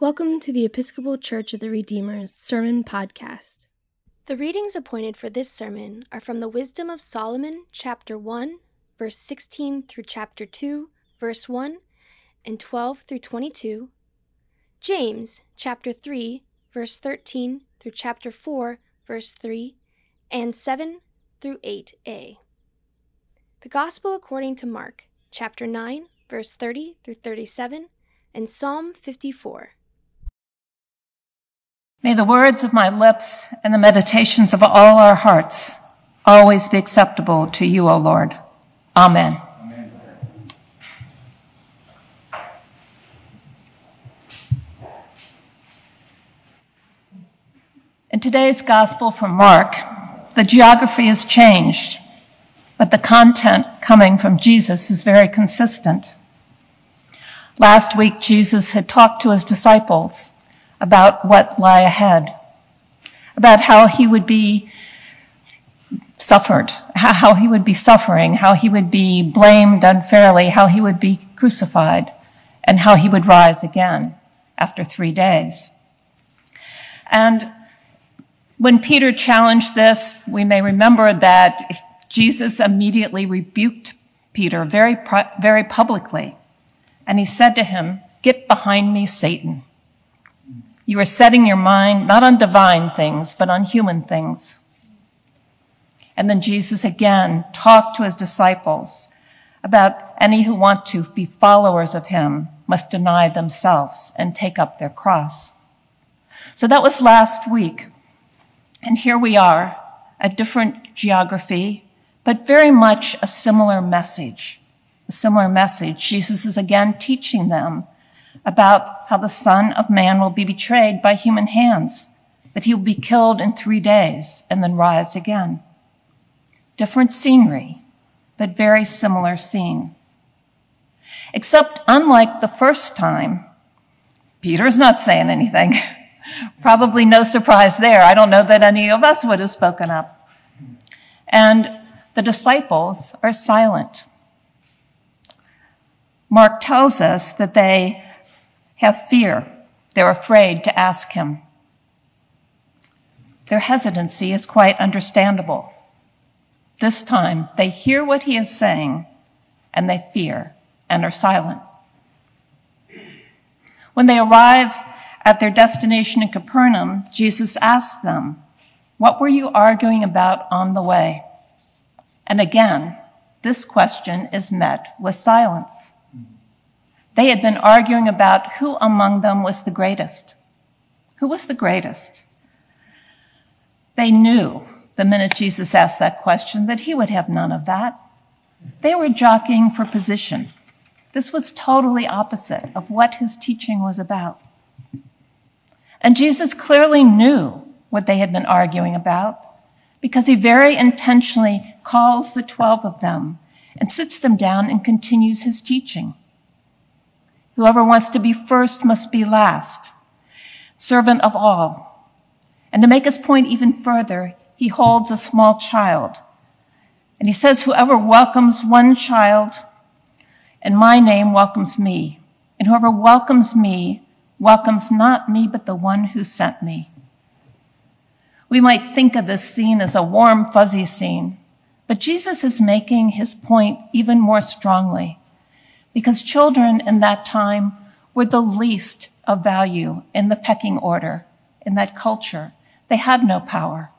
Welcome to the Episcopal Church of the Redeemer's Sermon Podcast. The readings appointed for this sermon are from the Wisdom of Solomon, chapter 1, verse 16 through chapter 2, verse 1, and 12 through 22, James, chapter 3, verse 13 through chapter 4, verse 3, and 7 through 8a. The Gospel according to Mark, chapter 9, verse 30 through 37, and Psalm 54. May the words of my lips and the meditations of all our hearts always be acceptable to you, O Lord. Amen. Amen. In today's gospel from Mark, the geography is changed, but the content coming from Jesus is very consistent. Last week, Jesus had talked to his disciples about what lie ahead, about how he would be suffered, how he would be suffering, how he would be blamed unfairly, how he would be crucified, and how he would rise again after three days. And when Peter challenged this, we may remember that Jesus immediately rebuked Peter very, very publicly. And he said to him, Get behind me, Satan. You are setting your mind not on divine things, but on human things. And then Jesus again talked to his disciples about any who want to be followers of him must deny themselves and take up their cross. So that was last week. And here we are, a different geography, but very much a similar message. A similar message. Jesus is again teaching them about how the Son of Man will be betrayed by human hands, that he will be killed in three days and then rise again. Different scenery, but very similar scene. Except unlike the first time, Peter's not saying anything. Probably no surprise there. I don't know that any of us would have spoken up. And the disciples are silent. Mark tells us that they have fear. They're afraid to ask him. Their hesitancy is quite understandable. This time, they hear what he is saying and they fear and are silent. When they arrive at their destination in Capernaum, Jesus asks them, What were you arguing about on the way? And again, this question is met with silence. They had been arguing about who among them was the greatest. Who was the greatest? They knew the minute Jesus asked that question that he would have none of that. They were jockeying for position. This was totally opposite of what his teaching was about. And Jesus clearly knew what they had been arguing about because he very intentionally calls the 12 of them and sits them down and continues his teaching. Whoever wants to be first must be last, servant of all. And to make his point even further, he holds a small child. And he says, Whoever welcomes one child in my name welcomes me. And whoever welcomes me welcomes not me, but the one who sent me. We might think of this scene as a warm, fuzzy scene, but Jesus is making his point even more strongly because children in that time were the least of value in the pecking order in that culture. They had no power.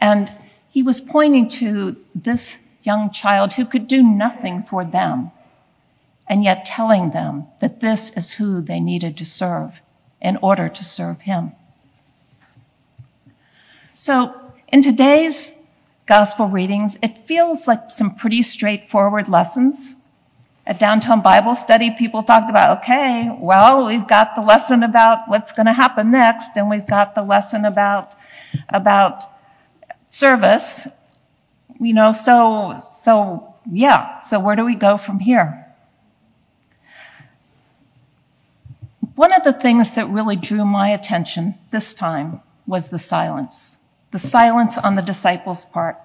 And he was pointing to this young child who could do nothing for them, and yet telling them that this is who they needed to serve in order to serve him. So, in today's gospel readings, it feels like some pretty straightforward lessons at downtown Bible study, people talked about, okay, well, we've got the lesson about what's going to happen next, and we've got the lesson about, about service. You know, so, so, yeah, so where do we go from here? One of the things that really drew my attention this time was the silence, the silence on the disciples' part,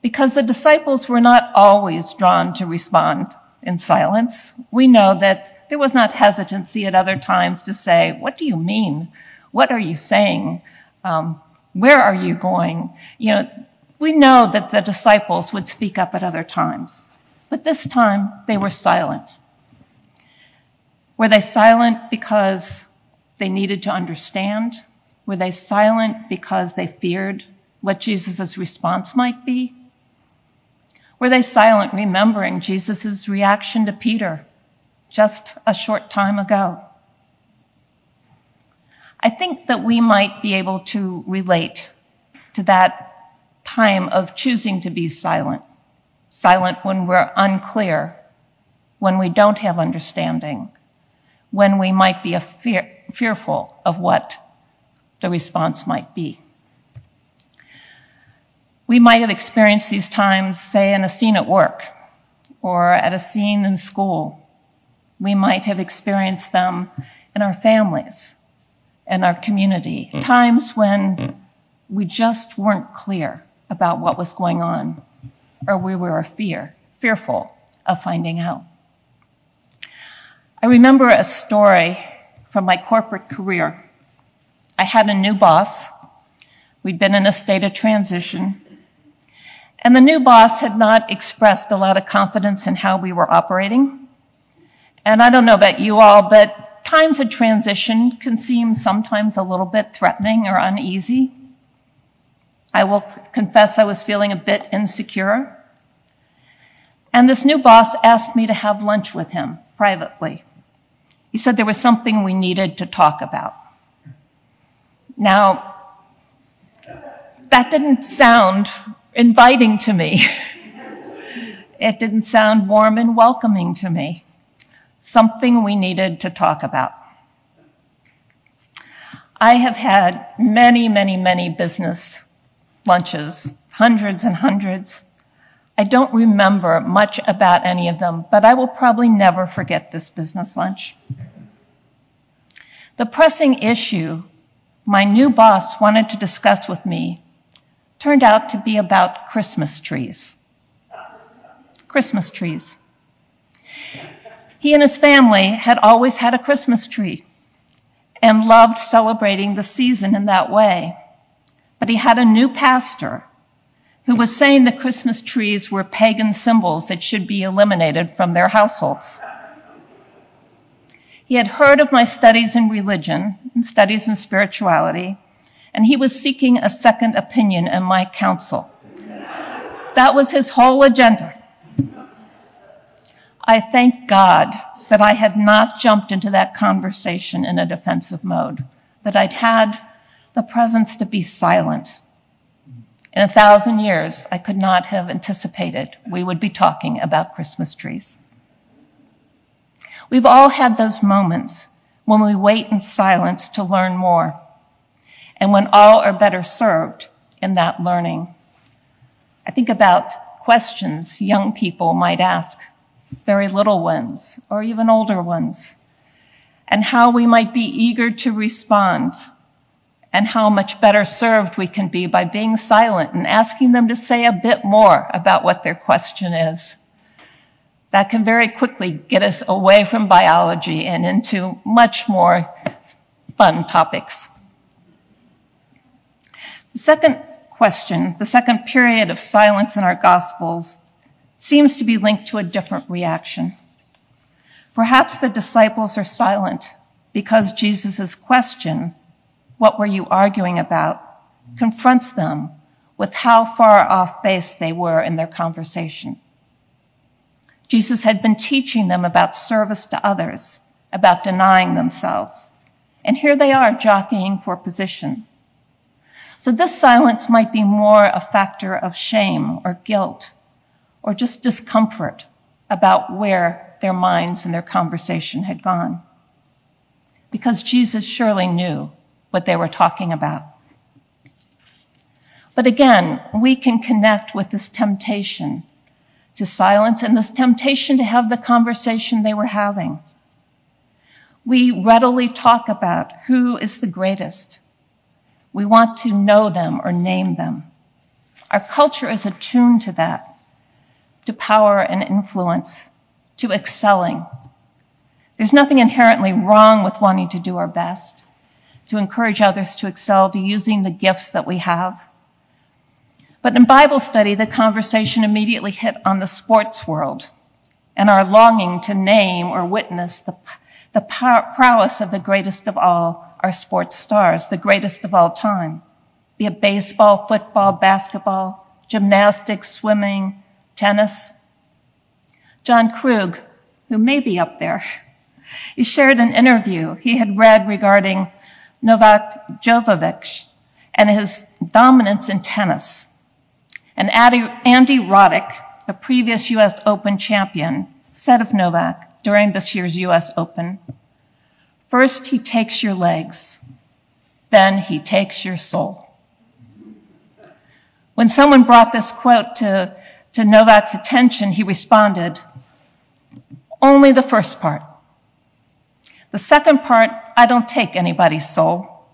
because the disciples were not always drawn to respond in silence. We know that There was not hesitancy at other times to say, What do you mean? What are you saying? Um, where are you going? You know, we know that the disciples would speak up at other times, but this time they were silent. Were they silent because they needed to understand? Were they silent because they feared what Jesus' response might be? Were they silent remembering Jesus' reaction to Peter just a short time ago? I think that we might be able to relate to that time of choosing to be silent. Silent when we're unclear, when we don't have understanding, when we might be fear, fearful of what the response might be. We might have experienced these times, say, in a scene at work or at a scene in school. We might have experienced them in our families and our community, mm. times when mm. we just weren't clear about what was going on, or we were fear, fearful of finding out. I remember a story from my corporate career. I had a new boss. We'd been in a state of transition. And the new boss had not expressed a lot of confidence in how we were operating. And I don't know about you all, but times of transition can seem sometimes a little bit threatening or uneasy. I will confess I was feeling a bit insecure. And this new boss asked me to have lunch with him privately. He said there was something we needed to talk about. Now, that didn't sound inviting to me. it didn't sound warm and welcoming to me something we needed to talk about. I have had many, many, many business lunches, hundreds and hundreds. I don't remember much about any of them, but I will probably never forget this business lunch. The pressing issue my new boss wanted to discuss with me turned out to be about Christmas trees. Christmas trees. He and his family had always had a Christmas tree and loved celebrating the season in that way. But he had a new pastor who was saying the Christmas trees were pagan symbols that should be eliminated from their households. He had heard of my studies in religion and studies in spirituality, and he was seeking a second opinion in my counsel. That was his whole agenda. I thank God that I had not jumped into that conversation in a defensive mode, that I'd had the presence to be silent. In a thousand years, I could not have anticipated we would be talking about Christmas trees. We've all had those moments when we wait in silence to learn more, and when all are better served in that learning. I think about questions young people might ask very little ones, or even older ones, and how we might be eager to respond, and how much better served we can be by being silent and asking them to say a bit more about what their question is. That can very quickly get us away from biology and into much more fun topics. The second question, the second period of silence in our Gospels seems to be linked to a different reaction. Perhaps the disciples are silent because Jesus' question, What were you arguing about? confronts them with how far off base they were in their conversation. Jesus had been teaching them about service to others, about denying themselves. And here they are jockeying for position. So this silence might be more a factor of shame or guilt or just discomfort about where their minds and their conversation had gone. Because Jesus surely knew what they were talking about. But again, we can connect with this temptation to silence and this temptation to have the conversation they were having. We readily talk about who is the greatest. We want to know them or name them. Our culture is attuned to that to power and influence, to excelling. There's nothing inherently wrong with wanting to do our best, to encourage others to excel, to using the gifts that we have. But in Bible study, the conversation immediately hit on the sports world and our longing to name or witness the, the prowess of the greatest of all our sports stars, the greatest of all time, be it baseball, football, basketball, gymnastics, swimming, tennis. John Krug, who may be up there, he shared an interview he had read regarding Novak Djokovic and his dominance in tennis. And Andy Roddick, a previous U.S. Open champion, said of Novak during this year's U.S. Open, first he takes your legs, then he takes your soul. When someone brought this quote to, to Novak's attention, he responded, only the first part. The second part, I don't take anybody's soul.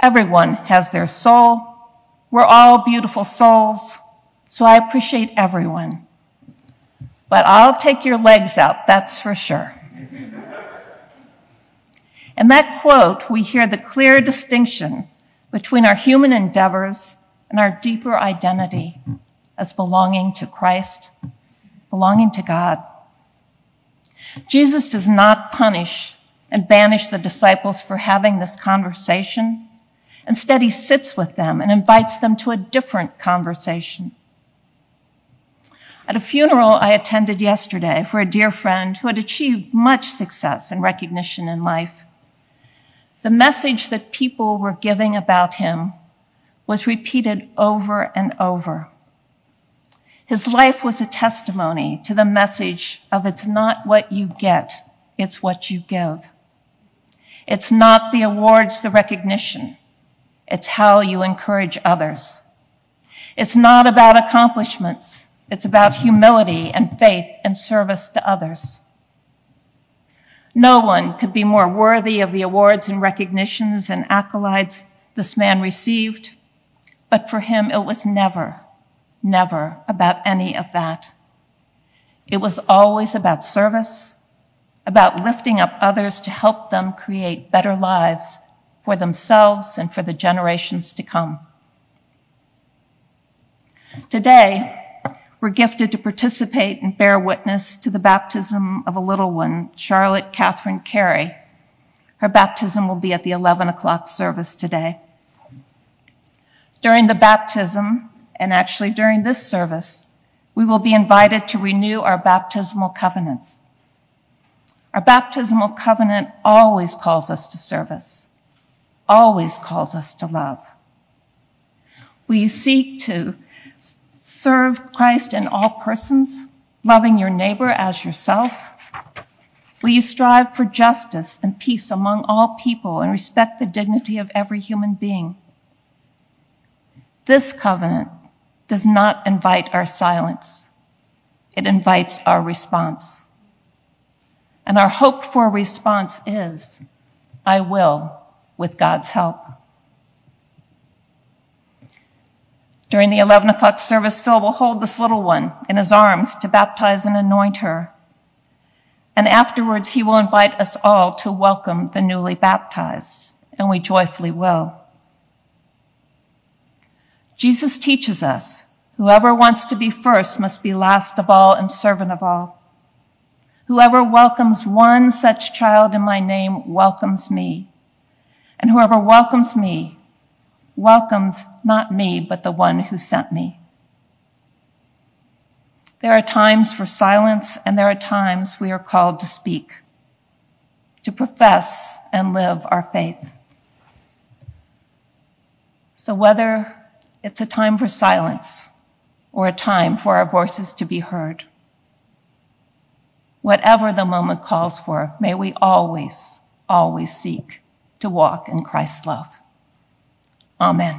Everyone has their soul. We're all beautiful souls, so I appreciate everyone. But I'll take your legs out, that's for sure. In that quote, we hear the clear distinction between our human endeavors and our deeper identity as belonging to Christ, belonging to God. Jesus does not punish and banish the disciples for having this conversation. Instead, he sits with them and invites them to a different conversation. At a funeral I attended yesterday for a dear friend who had achieved much success and recognition in life, the message that people were giving about him was repeated over and over. His life was a testimony to the message of it's not what you get, it's what you give. It's not the awards, the recognition. It's how you encourage others. It's not about accomplishments. It's about humility and faith and service to others. No one could be more worthy of the awards and recognitions and accolades this man received, but for him it was never never about any of that. It was always about service, about lifting up others to help them create better lives for themselves and for the generations to come. Today, we're gifted to participate and bear witness to the baptism of a little one, Charlotte Catherine Carey. Her baptism will be at the 11 o'clock service today. During the baptism, and actually during this service, we will be invited to renew our baptismal covenants. Our baptismal covenant always calls us to service, always calls us to love. We seek to serve Christ in all persons, loving your neighbor as yourself? Will you strive for justice and peace among all people and respect the dignity of every human being? This covenant does not invite our silence. It invites our response. And our hoped for response is, I will with God's help. During the 11 o'clock service, Phil will hold this little one in his arms to baptize and anoint her. And afterwards, he will invite us all to welcome the newly baptized, and we joyfully will. Jesus teaches us whoever wants to be first must be last of all and servant of all. Whoever welcomes one such child in my name welcomes me. And whoever welcomes me welcomes not me, but the one who sent me. There are times for silence, and there are times we are called to speak, to profess and live our faith. So whether it's a time for silence or a time for our voices to be heard. Whatever the moment calls for, may we always, always seek to walk in Christ's love. Amen.